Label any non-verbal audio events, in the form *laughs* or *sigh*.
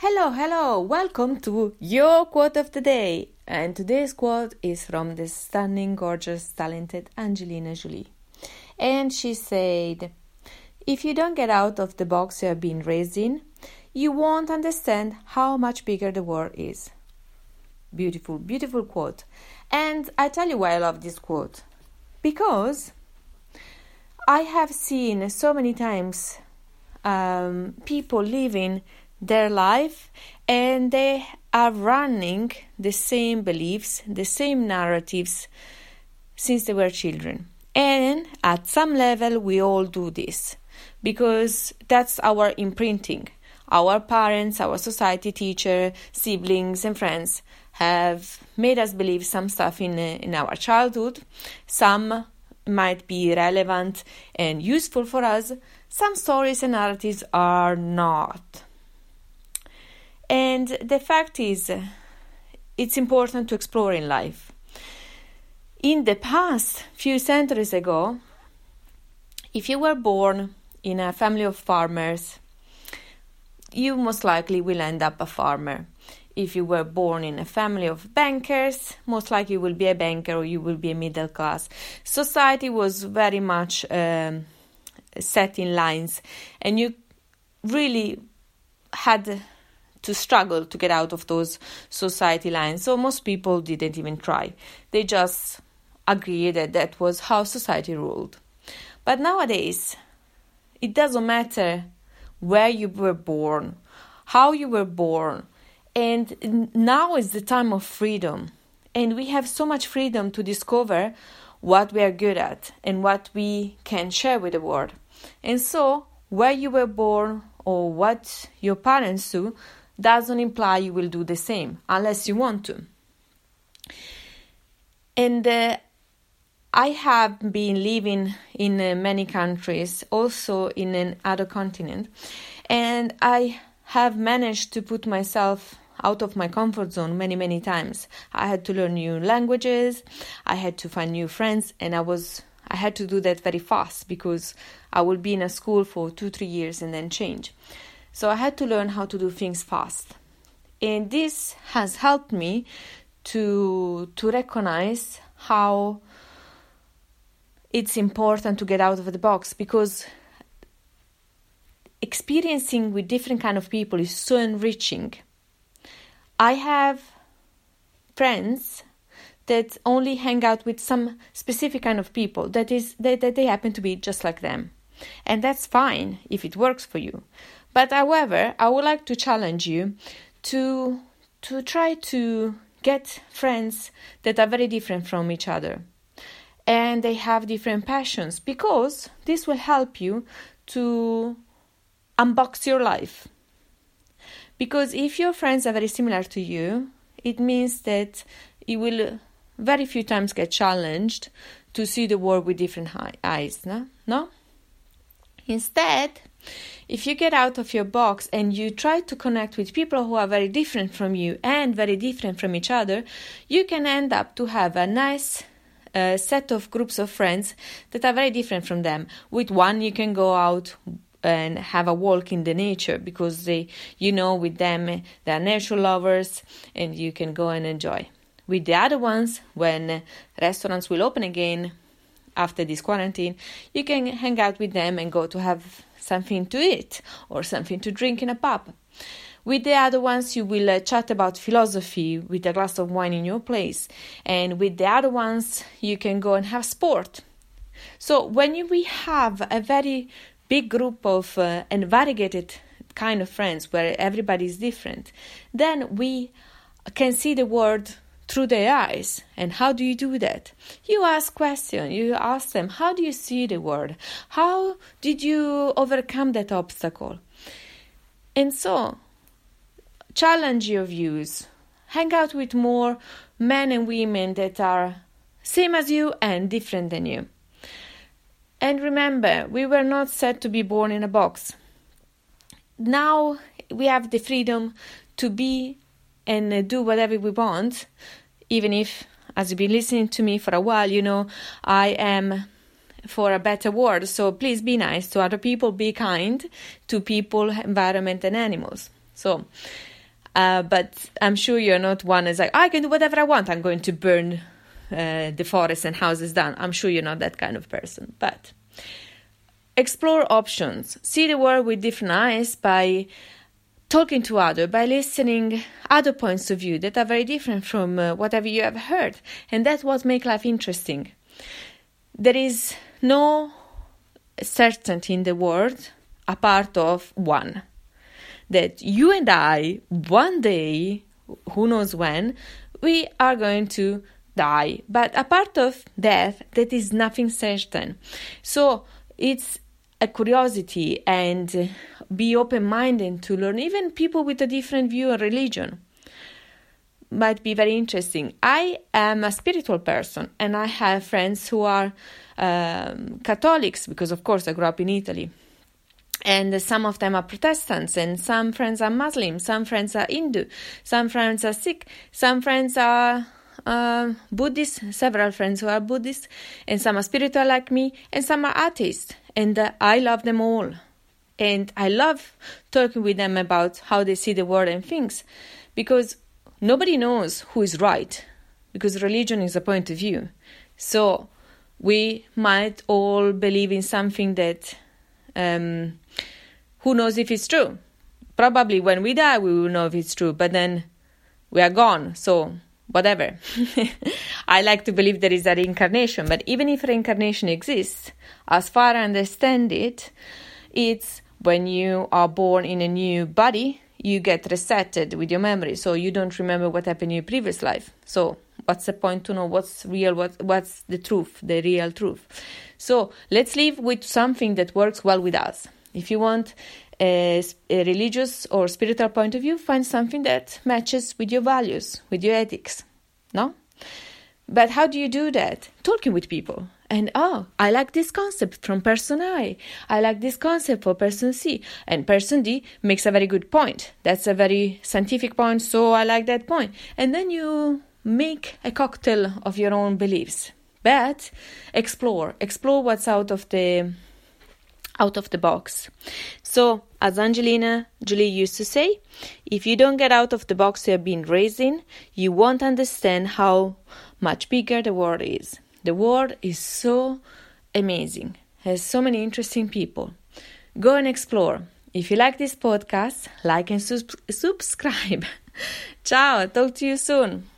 Hello, hello, welcome to your quote of the day. And today's quote is from the stunning, gorgeous, talented Angelina Jolie. And she said, If you don't get out of the box you have been raised in, you won't understand how much bigger the world is. Beautiful, beautiful quote. And I tell you why I love this quote. Because I have seen so many times um, people living their life and they are running the same beliefs, the same narratives since they were children. And at some level, we all do this because that's our imprinting. Our parents, our society, teacher, siblings, and friends have made us believe some stuff in, in our childhood. Some might be relevant and useful for us. Some stories and narratives are not. And the fact is, it's important to explore in life. In the past, few centuries ago, if you were born in a family of farmers, you most likely will end up a farmer. If you were born in a family of bankers, most likely you will be a banker or you will be a middle class. Society was very much um, set in lines, and you really had to struggle to get out of those society lines. So most people didn't even try. They just agreed that that was how society ruled. But nowadays, it doesn't matter where you were born, how you were born. And now is the time of freedom. And we have so much freedom to discover what we are good at and what we can share with the world. And so, where you were born or what your parents do doesn't imply you will do the same unless you want to. And uh, I have been living in uh, many countries, also in an other continent, and I have managed to put myself out of my comfort zone many many times. I had to learn new languages, I had to find new friends, and I was I had to do that very fast because I would be in a school for two three years and then change. So I had to learn how to do things fast. And this has helped me to to recognize how it's important to get out of the box because experiencing with different kind of people is so enriching. I have friends that only hang out with some specific kind of people that is that, that they happen to be just like them. And that's fine if it works for you. But however, I would like to challenge you to to try to get friends that are very different from each other and they have different passions because this will help you to unbox your life. Because if your friends are very similar to you, it means that you will very few times get challenged to see the world with different eyes, no? No? Instead, if you get out of your box and you try to connect with people who are very different from you and very different from each other, you can end up to have a nice uh, set of groups of friends that are very different from them. With one, you can go out and have a walk in the nature because they you know with them they are nature lovers and you can go and enjoy with the other ones when restaurants will open again after this quarantine you can hang out with them and go to have something to eat or something to drink in a pub. With the other ones, you will uh, chat about philosophy with a glass of wine in your place. And with the other ones, you can go and have sport. So, when we have a very big group of uh, and variegated kind of friends where everybody is different, then we can see the world through their eyes. And how do you do that? You ask questions. You ask them, how do you see the world? How did you overcome that obstacle? And so, challenge your views. Hang out with more men and women that are same as you and different than you. And remember, we were not set to be born in a box. Now we have the freedom to be and do whatever we want, even if, as you've been listening to me for a while, you know, I am for a better world. So please be nice to other people, be kind to people, environment, and animals. So, uh, but I'm sure you're not one is like, I can do whatever I want. I'm going to burn uh, the forest and houses down. I'm sure you're not that kind of person. But explore options. See the world with different eyes by talking to other by listening other points of view that are very different from uh, whatever you have heard. And that's what makes life interesting. There is no certainty in the world apart of one that you and I, one day, who knows when, we are going to die. But apart of death, that is nothing certain. So it's a curiosity and be open minded to learn, even people with a different view on religion. Might be very interesting. I am a spiritual person and I have friends who are um, Catholics because, of course, I grew up in Italy and some of them are Protestants, and some friends are Muslim, some friends are Hindu, some friends are Sikh, some friends are uh, Buddhist, several friends who are Buddhist, and some are spiritual like me, and some are atheists, and uh, I love them all. And I love talking with them about how they see the world and things, because nobody knows who is right, because religion is a point of view. So we might all believe in something that um, who knows if it's true? Probably when we die, we will know if it's true, but then we are gone. So, whatever. *laughs* I like to believe there is a reincarnation, but even if reincarnation exists, as far as I understand it, it's when you are born in a new body, you get resetted with your memory, so you don't remember what happened in your previous life. So, what's the point to know what's real, what, what's the truth, the real truth? So, let's live with something that works well with us. If you want a, a religious or spiritual point of view, find something that matches with your values, with your ethics. No? But how do you do that? Talking with people. And oh, I like this concept from person I. I like this concept for person C. And person D makes a very good point. That's a very scientific point, so I like that point. And then you make a cocktail of your own beliefs. But explore, explore what's out of the out of the box. So, as Angelina Jolie used to say, if you don't get out of the box you have been raised in, you won't understand how much bigger the world is. The world is so amazing, has so many interesting people. Go and explore. If you like this podcast, like and subscribe. *laughs* Ciao, talk to you soon.